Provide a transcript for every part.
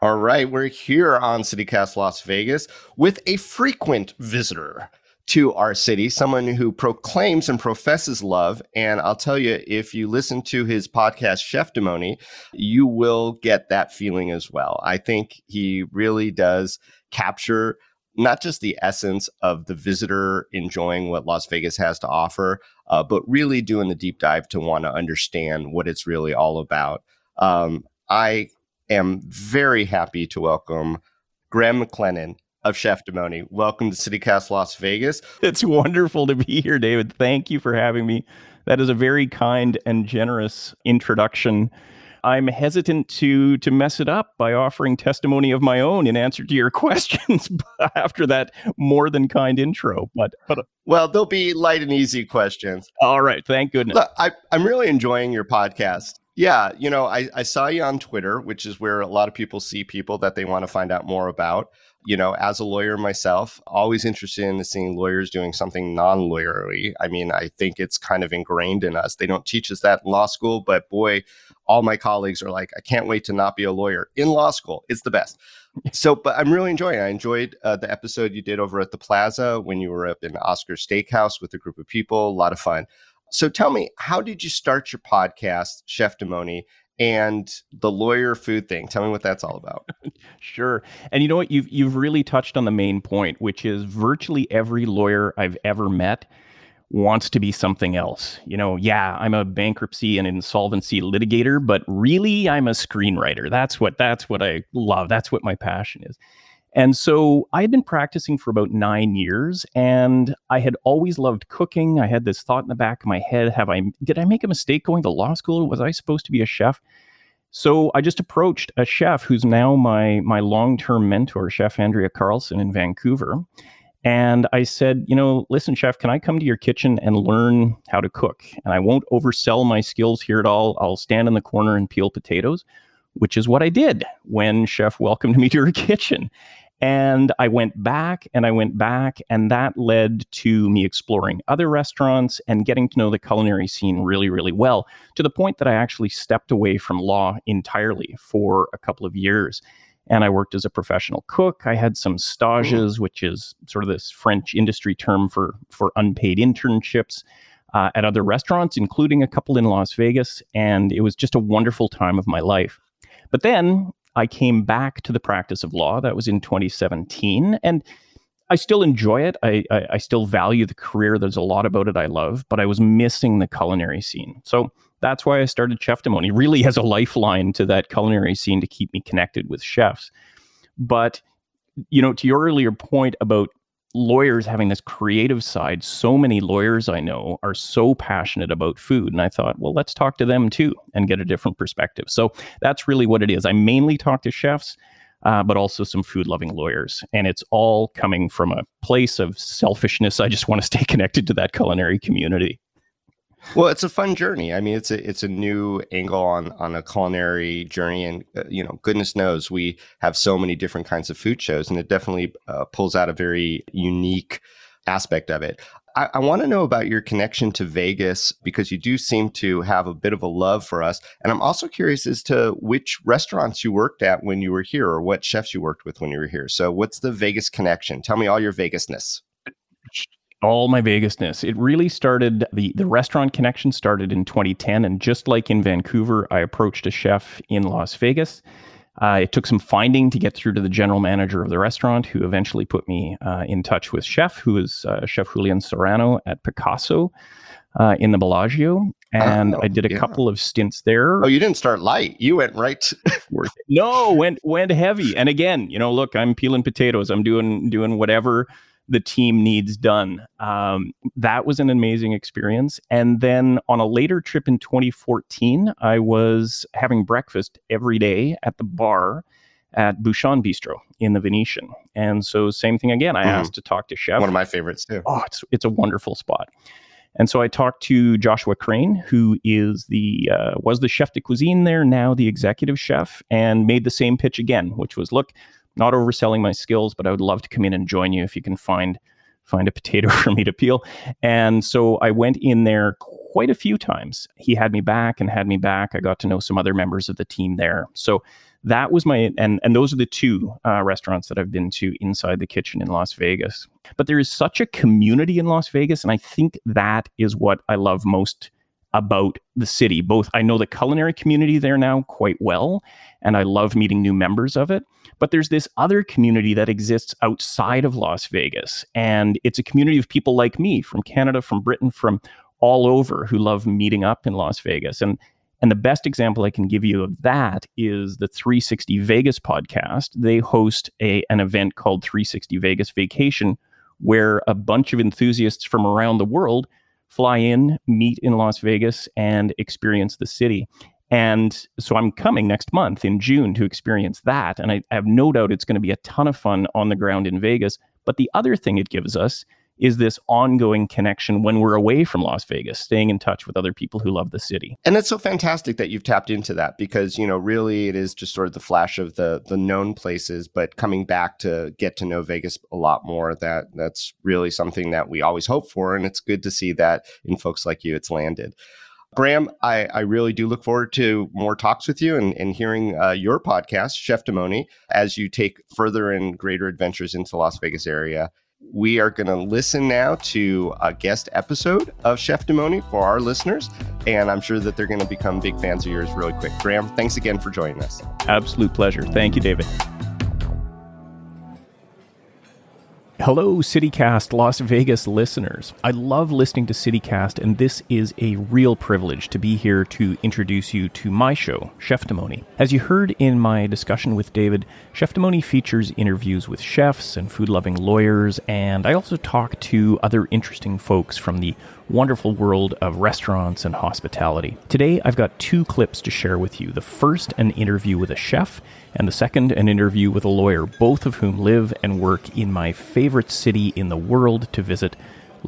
All right, we're here on CityCast Las Vegas with a frequent visitor to our city, someone who proclaims and professes love. And I'll tell you, if you listen to his podcast, Cheftimony, you will get that feeling as well. I think he really does capture not just the essence of the visitor enjoying what Las Vegas has to offer, uh, but really doing the deep dive to want to understand what it's really all about. Um, I am very happy to welcome Graham MacLennon of Cheftimony. Welcome to CityCast Las Vegas. It's wonderful to be here, David. Thank you for having me. That is a very kind and generous introduction. I'm hesitant to to mess it up by offering testimony of my own in answer to your questions after that more than kind intro. But but well, they'll be light and easy questions. All right, thank goodness. Look, I, I'm really enjoying your podcast. Yeah, you know, I, I saw you on Twitter, which is where a lot of people see people that they want to find out more about. You know, as a lawyer myself, always interested in seeing lawyers doing something non lawyerly. I mean, I think it's kind of ingrained in us. They don't teach us that in law school, but boy, all my colleagues are like, I can't wait to not be a lawyer in law school. It's the best. so, but I'm really enjoying it. I enjoyed uh, the episode you did over at the Plaza when you were up in Oscar Steakhouse with a group of people. A lot of fun. So tell me, how did you start your podcast, Cheftimony, and the lawyer food thing? Tell me what that's all about. sure. And you know what? You've you've really touched on the main point, which is virtually every lawyer I've ever met wants to be something else. You know, yeah, I'm a bankruptcy and insolvency litigator, but really I'm a screenwriter. That's what that's what I love. That's what my passion is. And so I had been practicing for about nine years and I had always loved cooking. I had this thought in the back of my head have I, did I make a mistake going to law school? Was I supposed to be a chef? So I just approached a chef who's now my, my long term mentor, Chef Andrea Carlson in Vancouver. And I said, you know, listen, chef, can I come to your kitchen and learn how to cook? And I won't oversell my skills here at all. I'll stand in the corner and peel potatoes, which is what I did when chef welcomed me to her kitchen. And I went back and I went back, and that led to me exploring other restaurants and getting to know the culinary scene really, really well, to the point that I actually stepped away from law entirely for a couple of years. And I worked as a professional cook. I had some stages, which is sort of this French industry term for, for unpaid internships. Uh, at other restaurants, including a couple in Las Vegas. And it was just a wonderful time of my life. But then I came back to the practice of law. That was in 2017. And I still enjoy it. I, I, I, still value the career. There's a lot about it I love, but I was missing the culinary scene. So that's why I started Chef really as a lifeline to that culinary scene to keep me connected with chefs. But, you know, to your earlier point about lawyers having this creative side, so many lawyers I know are so passionate about food. And I thought, well, let's talk to them too and get a different perspective. So that's really what it is. I mainly talk to chefs, uh, but also some food loving lawyers. And it's all coming from a place of selfishness. I just want to stay connected to that culinary community. Well, it's a fun journey. I mean, it's a it's a new angle on on a culinary journey, and uh, you know, goodness knows we have so many different kinds of food shows, and it definitely uh, pulls out a very unique aspect of it. I, I want to know about your connection to Vegas because you do seem to have a bit of a love for us, and I'm also curious as to which restaurants you worked at when you were here, or what chefs you worked with when you were here. So, what's the Vegas connection? Tell me all your Vegasness all my Vegasness. It really started the the restaurant connection started in 2010, and just like in Vancouver, I approached a chef in Las Vegas. Uh, it took some finding to get through to the general manager of the restaurant, who eventually put me uh, in touch with chef, who is uh, Chef Julian Serrano at Picasso uh, in the Bellagio, and oh, I did a yeah. couple of stints there. Oh, you didn't start light; you went right. no, went went heavy. And again, you know, look, I'm peeling potatoes. I'm doing doing whatever the team needs done. Um, that was an amazing experience. And then on a later trip in 2014, I was having breakfast every day at the bar at Bouchon Bistro in the Venetian. And so same thing again. I mm. asked to talk to chef. One of my favorites too. Oh, it's it's a wonderful spot. And so I talked to Joshua Crain, who is the uh, was the chef de cuisine there, now the executive chef, and made the same pitch again, which was, look, not overselling my skills, but I would love to come in and join you if you can find find a potato for me to peel. And so I went in there quite a few times. He had me back and had me back. I got to know some other members of the team there. So that was my and and those are the two uh, restaurants that I've been to inside the kitchen in Las Vegas. But there is such a community in Las Vegas, and I think that is what I love most about the city. Both I know the culinary community there now quite well, and I love meeting new members of it. But there's this other community that exists outside of Las Vegas, and it's a community of people like me from Canada, from Britain, from all over who love meeting up in Las Vegas. And and the best example I can give you of that is the 360 Vegas podcast. They host a an event called 360 Vegas Vacation where a bunch of enthusiasts from around the world fly in, meet in Las Vegas, and experience the city. And so I'm coming next month in June to experience that. And I, I have no doubt it's going to be a ton of fun on the ground in Vegas. But the other thing it gives us is this ongoing connection when we're away from Las Vegas, staying in touch with other people who love the city. And it's so fantastic that you've tapped into that because, you know, really it is just sort of the flash of the the known places, but coming back to get to know Vegas a lot more, that that's really something that we always hope for. And it's good to see that in folks like you, it's landed. Graham, I, I really do look forward to more talks with you and, and hearing uh, your podcast, Cheftimony, as you take further and greater adventures into Las Vegas area we are going to listen now to a guest episode of Cheftimony for our listeners, and I'm sure that they're going to become big fans of yours really quick. Graham, thanks again for joining us. Absolute pleasure. Thank you, David. Hello, CityCast Las Vegas listeners. I love listening to CityCast, and this is a real privilege to be here to introduce you to my show, Cheftimony. As you heard in my discussion with David, Cheftimony features interviews with chefs and food loving lawyers, and I also talk to other interesting folks from the wonderful world of restaurants and hospitality. Today, I've got two clips to share with you. The first, an interview with a chef, and the second, an interview with a lawyer, both of whom live and work in my favorite city in the world to visit.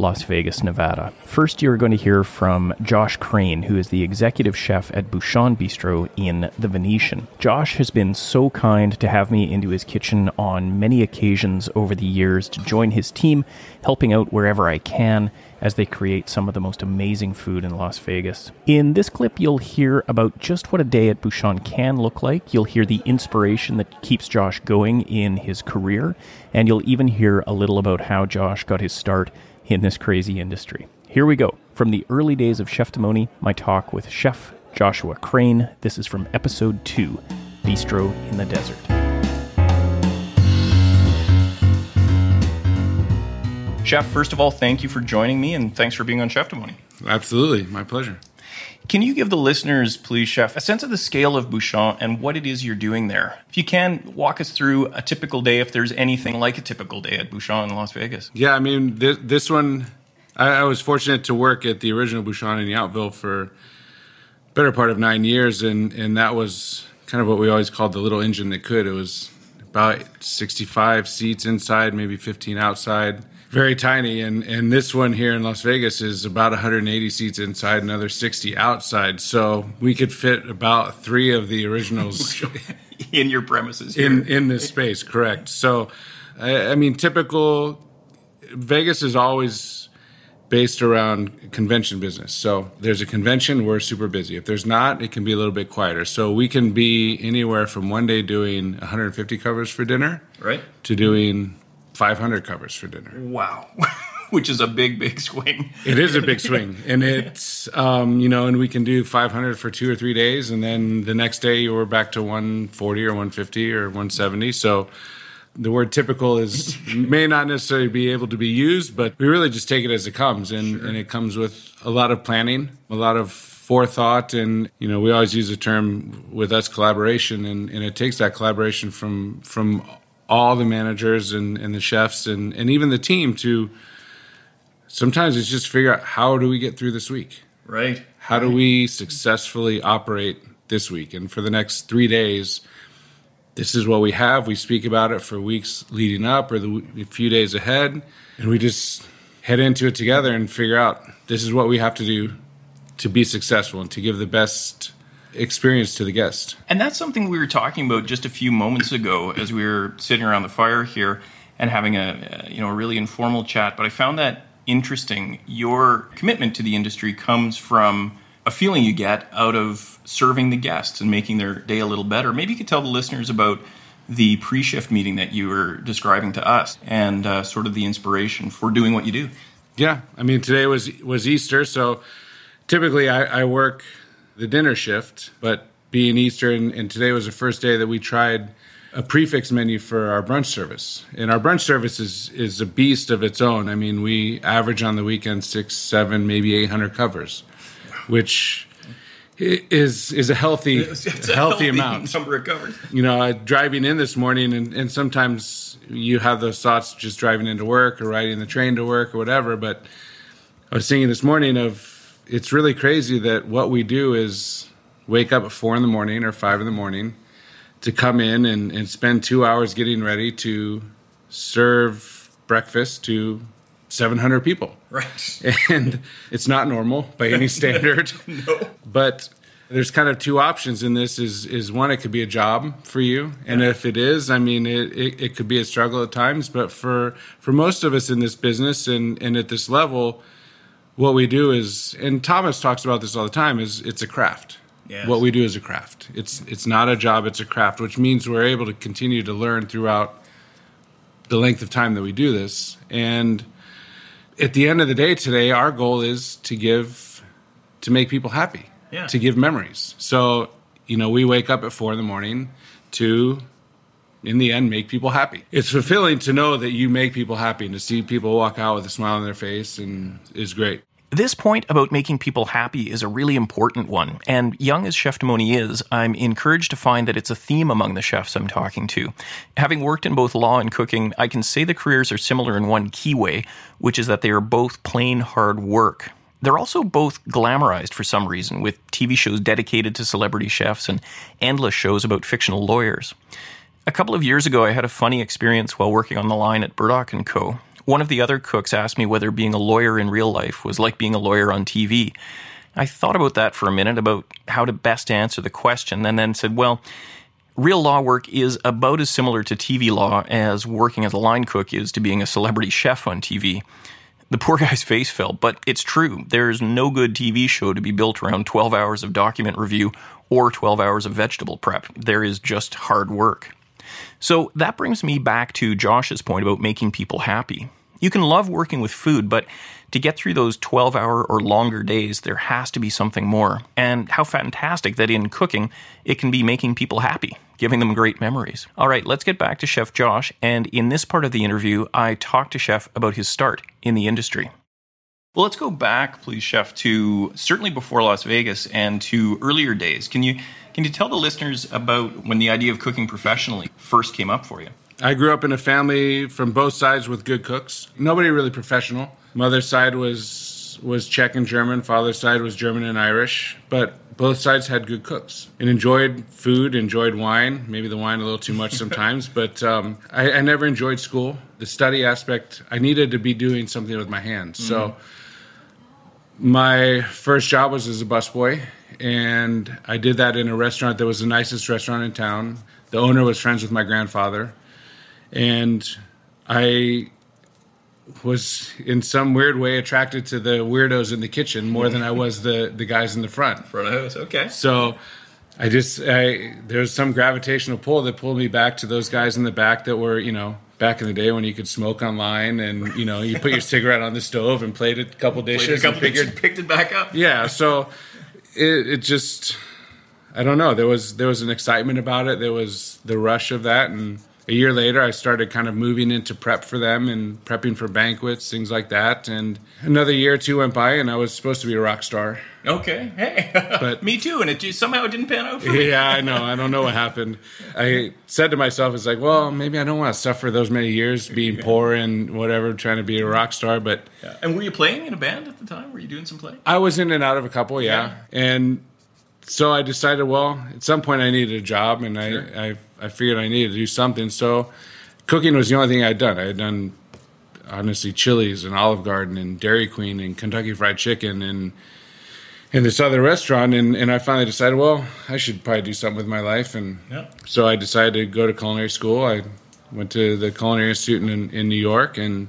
Las Vegas, Nevada. First, you're going to hear from Josh Crain, who is the executive chef at Bouchon Bistro in the Venetian. Josh has been so kind to have me into his kitchen on many occasions over the years to join his team, helping out wherever I can as they create some of the most amazing food in Las Vegas. In this clip, you'll hear about just what a day at Bouchon can look like. You'll hear the inspiration that keeps Josh going in his career, and you'll even hear a little about how Josh got his start in this crazy industry. Here we go. From the early days of Chef Cheftimony, my talk with Chef Joshua Crain. This is from episode 2 Bistro in the Desert. Chef, first of all, thank you for joining me and thanks for being on Chef Cheftimony. Absolutely, my pleasure. Can you give the listeners, please, Chef, a sense of the scale of Bouchon and what it is you're doing there? If you can, walk us through a typical day, if there's anything like a typical day at Bouchon in Las Vegas. Yeah, I mean, this, this one, I, I, was fortunate to work at the original Bouchon in Yountville for better part of nine years, and, and that was kind of what we always called the little engine that could. It was about 65 seats inside, maybe 15 outside very tiny and and this one here in Las Vegas is about 180 seats inside another 60 outside. So we could fit about 3 of the originals in your premises here. in in this space correct. So I, I mean typical Vegas is always based around convention business. So there's a convention we're super busy. If there's not it can be a little bit quieter. So we can be anywhere from one day doing 150 covers for dinner right. to doing 500 covers for dinner. Wow. Which is a big, big swing. it is a big swing. And it's, um, you know, and we can do 500 for two or three days. And then the next day we're back to 140 or 150 or 170. So the word typical is may not necessarily be able to be used, but we really just take it as it comes. And, sure. and it comes with a lot of planning, a lot of forethought and you know we always use the term with us collaboration and, and it takes that collaboration from from all the managers and, and the chefs and, and even the team to sometimes it's just figure out how do we get through this week? Right. How do we successfully operate this week? And for the next three days this is what we have. We speak about it for weeks leading up or the few days ahead and we just head into it together and figure out this is what we have to do to be successful and to give the best experience to the guest. And that's something we were talking about just a few moments ago as we were sitting around the fire here. and having a, you know a really informal chat. But I found that interesting. Your commitment to the industry comes from a feeling you get out of serving the guests and making their day a little better. Maybe you could tell the listeners about the pre-shift meeting that you were describing to us and uh, sort of the inspiration for doing what you do. Yeah, I mean today was was Easter, so typically I, I work the dinner shift, but being Easter and, today was the first day that we tried a prix fixe menu for our brunch service. And our brunch service is is a beast of its own. I mean, we average on the weekend six, seven, maybe eight hundred covers, which is is a healthy a healthy, healthy amount. number of covers. You know, uh, driving in this morning, and, and sometimes you have those thoughts just driving into work or riding the train to work or whatever. But I was thinking this morning of it's really crazy that what we do is wake up at four in the morning or five in the morning to come in and, and spend two hours getting ready to serve breakfast to 700 people. Right. And it's not normal by any standard. No. But there's kind of two options in this is is one it could be a job for you and if it is i mean it, it, it could be a struggle at times but for for most of us in this business and and at this level what we do is and thomas talks about this all the time is it's a craft Yes. what we do is a craft it's it's not a job it's a craft which means we're able to continue to learn throughout the length of time that we do this and at the end of the day today our goal is to give to make people happy Yeah. to give memories so you know we wake up at four in the morning to in the end make people happy it's fulfilling to know that you make people happy and to see people walk out with a smile on their face and is great This point about making people happy is a really important one, and young as Cheftimony is, I'm encouraged to find that it's a theme among the chefs I'm talking to. Having worked in both law and cooking, I can say the careers are similar in one key way, which is that they are both plain hard work. They're also both glamorized for some reason, with TV shows dedicated to celebrity chefs and endless shows about fictional lawyers. A couple of years ago, I had a funny experience while working on the line at Burdock & Co. One of the other cooks asked me whether being a lawyer in real life was like being a lawyer on TV. I thought about that for a minute, about how to best answer the question, and then said, well, real law work is about as similar to TV law as working as a line cook is to being a celebrity chef on TV. The poor guy's face fell, but it's true. There's no good TV show to be built around 12 hours of document review or 12 hours of vegetable prep. There is just hard work. So that brings me back to Josh's point about making people happy. You can love working with food, but to get through those 12 hour or longer days, there has to be something more. And how fantastic that in cooking, it can be making people happy, giving them great memories. All right, let's get back to Chef Josh. And in this part of the interview, I talked to Chef about his start in the industry. Well, let's go back, please, Chef, to certainly before Las Vegas and to earlier days. Can you can you tell the listeners about when the idea of cooking professionally first came up for you? I grew up in a family from both sides with good cooks. Nobody really professional. Mother's side was was Czech and German. Father's side was German and Irish. But both sides had good cooks and enjoyed food, enjoyed wine. Maybe the wine a little too much sometimes. but um, I, I never enjoyed school. The study aspect, I needed to be doing something with my hands. So my first job was as a busboy, and I did that in a restaurant that was the nicest restaurant in town. The owner was friends with my grandfather, and I was in some weird way attracted to the weirdos in the kitchen more than I was the the guys in the front. Front of house, okay. So I just I was some gravitational pull that pulled me back to those guys in the back that were you know back in the day when you could smoke online and you know you put your cigarette on the stove and played a couple dishes Played a couple and figured pictures, picked it back up. yeah so it, it just i don't know. There was there was an excitement about it. There was the rush of that. And a year later i started kind of moving into prep for them and prepping for banquets things like that. And another year or two went by and i was supposed to be a rock star Okay, hey, But- me too. And it just, somehow it didn't pan out for me. yeah i know i don't know what happened i said to myself it's like well maybe i don't want to suffer those many years being poor and whatever trying to be a rock star but And were you playing in a band at the time? Were you doing some playing? I was in and out of a couple, yeah. And so I decided, well, at some point I needed a job, and I, I I figured I needed to do something. So cooking was the only thing I had done. I had done honestly Chili's and Olive Garden and Dairy Queen and Kentucky Fried Chicken and and this other restaurant, and, and I finally decided, well, I should probably do something with my life, and Yeah. so I decided to go to culinary school. I went to the Culinary Institute in, in New York, and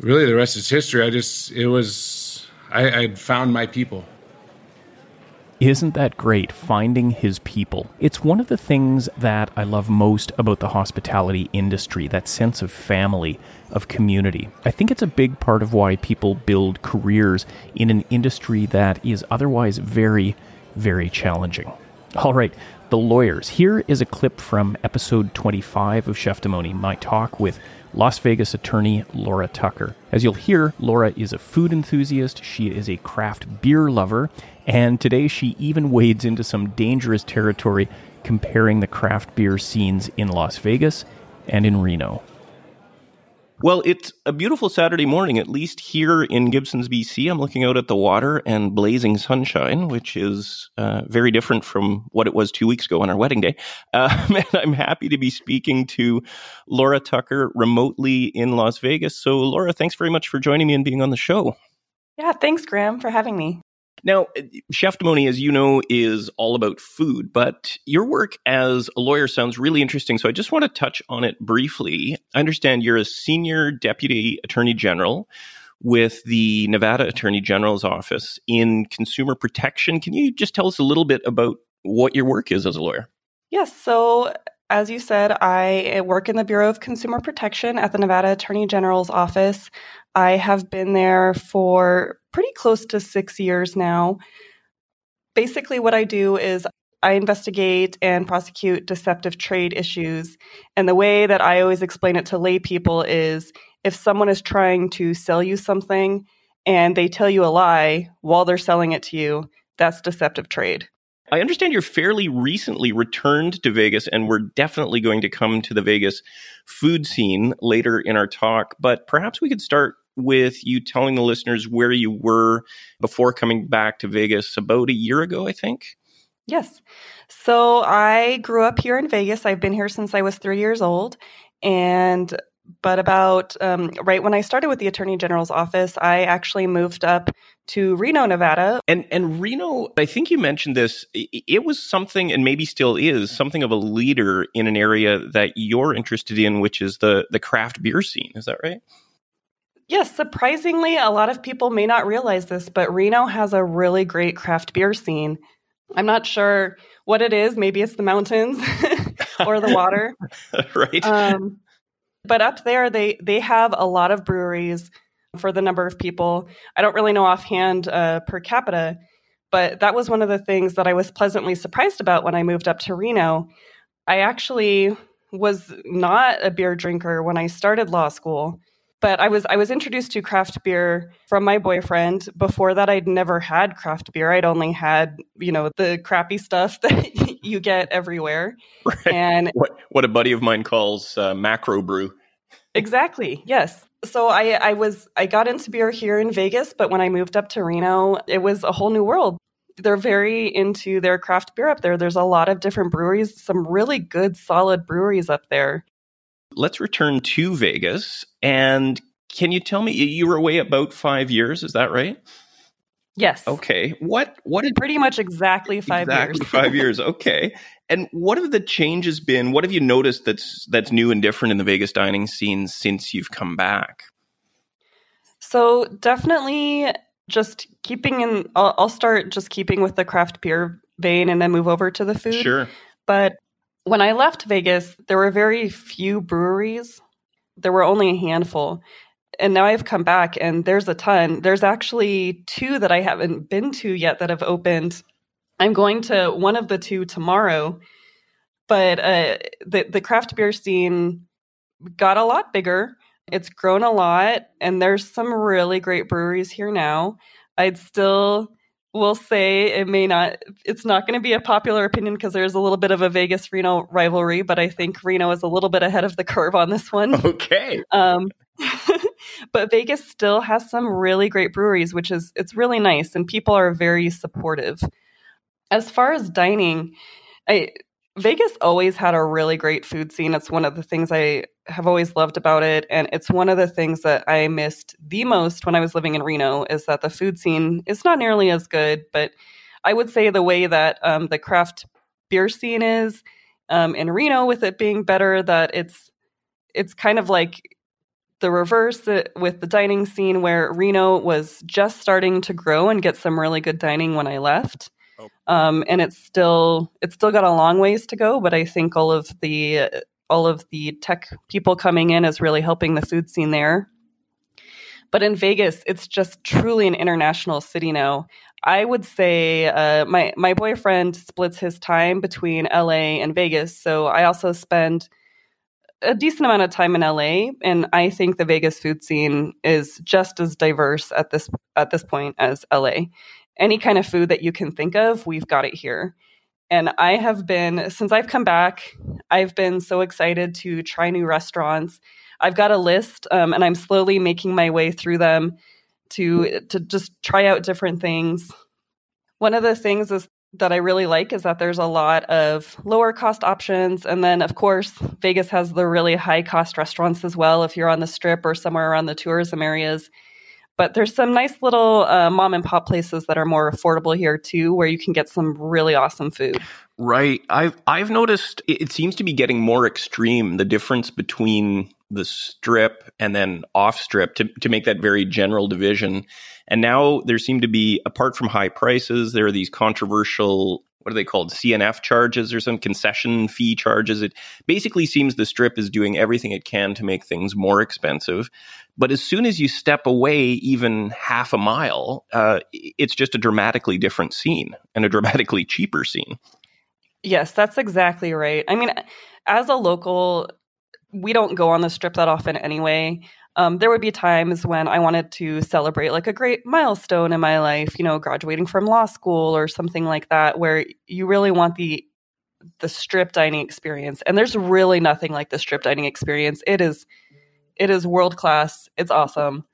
really the rest is history. I just, it was, I, I found my people. Isn't that great, finding his people? It's one of the things that I love most about the hospitality industry that sense of family, of community. I think it's a big part of why people build careers in an industry that is otherwise very, very challenging. All right, the lawyers. Here is a clip from episode 25 of Cheftimony, my talk with Las Vegas attorney Laura Tucker. As you'll hear, Laura is a food enthusiast, she is a craft beer lover, and today she even wades into some dangerous territory comparing the craft beer scenes in Las Vegas and in Reno. Well, it's a beautiful Saturday morning, at least here in Gibsons, BC. I'm looking out at the water and blazing sunshine, which is uh, very different from what it was two weeks ago on our wedding day. Um, and I'm happy to be speaking to Laura Tucker remotely in Las Vegas. So, Laura, thanks very much for joining me and being on the show. Yeah, thanks, Graham, for having me. Now, eh, Cheftimony, as you know, is all about food, but your work as a lawyer sounds really interesting. So I just want to touch on it briefly. I understand you're a senior deputy attorney general with the Nevada Attorney General's office in consumer protection. Can you just tell us a little bit about what your work is as a lawyer? Yes. So, as you said, I eh, work in the Bureau of Consumer Protection at the Nevada Attorney General's office. I have been there for pretty close to six years now. Basically, what I do is I investigate and prosecute deceptive trade issues. And the way that I always explain it to lay people is if someone is trying to sell you something and they tell you a lie while they're selling it to you, that's deceptive trade. I understand you're fairly recently returned to Vegas, and we're definitely going to come to the Vegas food scene later in our talk. But perhaps we could start with you telling the listeners where you were before coming back to Vegas about a year ago, I think. Yes. So I grew up here in Vegas. I've been here since I was three years old. And but about um, right when I started with the Attorney General's office, I actually moved up to Reno, Nevada. And and Reno, I think you mentioned this. It was something, and maybe still is something of a leader in an area that you're interested in, which is the the craft beer scene. Is that right? Yes, surprisingly, a lot of people may not realize this, but Reno has a really great craft beer scene. I'm not sure what it is. Maybe it's the mountains or the water. right. Um, but up there, they they have a lot of breweries for the number of people. I don't really know offhand uh, per capita, but that was one of the things that I was pleasantly surprised about when I moved up to Reno. I actually was not a beer drinker when I started law school but I was I was introduced to craft beer from my boyfriend. Before that, I'd never had craft beer. I'd only had you know the crappy stuff that you get everywhere. Right. And what what a buddy of mine calls uh, macro brew. Exactly. Yes. So I I was I got into beer here in Vegas, but when I moved up to Reno, it was a whole new world. They're very into their craft beer up there. There's a lot of different breweries, some really good solid breweries up there let's return to Vegas. And can you tell me you were away about five years? Is that right? Yes. Okay. What what did pretty much exactly five exactly years. five years. Okay. And what have the changes been? What have you noticed that's that's new and different in the Vegas dining scene since you've come back? So definitely just keeping in. I'll, I'll start just keeping with the craft beer vein and then move over to the food. Sure. But when I left Vegas, there were very few breweries. There were only a handful. And now I've come back and there's a ton. There's actually two that I haven't been to yet that have opened. I'm going to one of the two tomorrow. But uh, the the craft beer scene got a lot bigger. It's grown a lot, and there's some really great breweries here now. I'd still will say it may not it's not going to be a popular opinion because there's a little bit of a Vegas Reno rivalry, but I think Reno is a little bit ahead of the curve on this one. Okay. Um, but Vegas still has some really great breweries, which is it's really nice and people are very supportive. As far as dining, I Vegas always had a really great food scene. It's one of the things I have always loved about it. And it's one of the things that I missed the most when I was living in Reno is that the food scene is not nearly as good. But I would say the way that um, the craft beer scene is, Um, in Reno, with it being better, that it's it's kind of like the reverse uh, with the dining scene where Reno was just starting to grow and get some really good dining when I left. Oh. Um, and it's still it's still got a long ways to go, but I think all of the all of the tech people coming in is really helping the food scene there. But in Vegas, it's just truly an international city now. I would say uh, my my boyfriend splits his time between LA and Vegas, so I also spend a decent amount of time in LA, and I think the Vegas food scene is just as diverse at this at this point as LA. Any kind of food that you can think of, we've got it here. And I have been since I've come back, I've been so excited to try new restaurants. I've got a list, um, and I'm slowly making my way through them to to just try out different things. One of the things is that I really like is that there's a lot of lower cost options. And then, of course, Vegas has the really high cost restaurants as well if you're on the strip or somewhere around the tourism areas. But there's some nice little uh, mom and pop places that are more affordable here too, where you can get some really awesome food. Right. I've I've noticed it seems to be getting more extreme. The difference between the strip and then off strip to, to make that very general division. And now there seem to be, apart from high prices, there are these controversial, what are they called? CNF charges or some concession fee charges. It basically seems the strip is doing everything it can to make things more expensive. But as soon as you step away even half a mile, uh, it's just a dramatically different scene and a dramatically cheaper scene. Yes, that's exactly right. I mean, as a local, we don't go on the strip that often anyway. Um, there would be times when I wanted to celebrate like a great milestone in my life, you know, graduating from law school or something like that, where you really want the the strip dining experience. And there's really nothing like the strip dining experience. It is it is world class. It's awesome.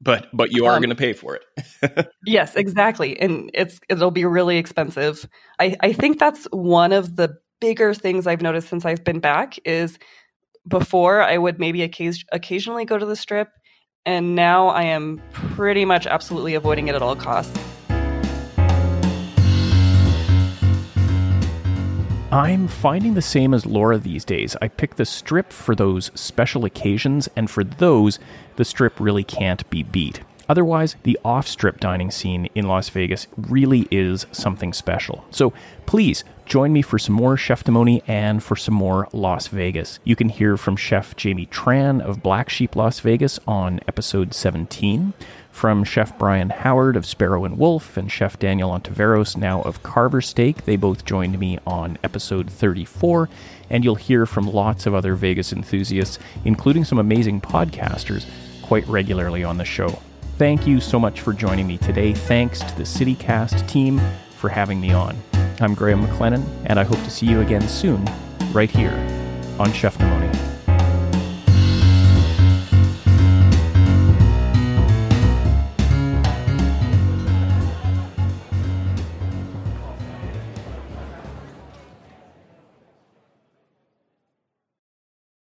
But but you are um, going to pay for it. yes, exactly. And it's it'll be really expensive. I I think that's one of the bigger things I've noticed since I've been back is before I would maybe occasionally go to the strip, and now I am pretty much absolutely avoiding it at all costs. I'm finding the same as Laura these days. I pick the strip for those special occasions, and for those, the strip really can't be beat. Otherwise, the off strip dining scene in Las Vegas really is something special. So please join me for some more Cheftimony and for some more Las Vegas. You can hear from Chef Jamie Tran of Black Sheep Las Vegas on episode 17, from Chef Brian Howard of Sparrow and Wolf, and Chef Daniel Ontiveros, now of Carver Steak. They both joined me on episode 34, and you'll hear from lots of other Vegas enthusiasts, including some amazing podcasters, quite regularly on the show. Thank you so much for joining me today. Thanks to the CityCast team for having me on. I'm Graham MacLennon, and I hope to see you again soon, right here on Chef Cheftimony.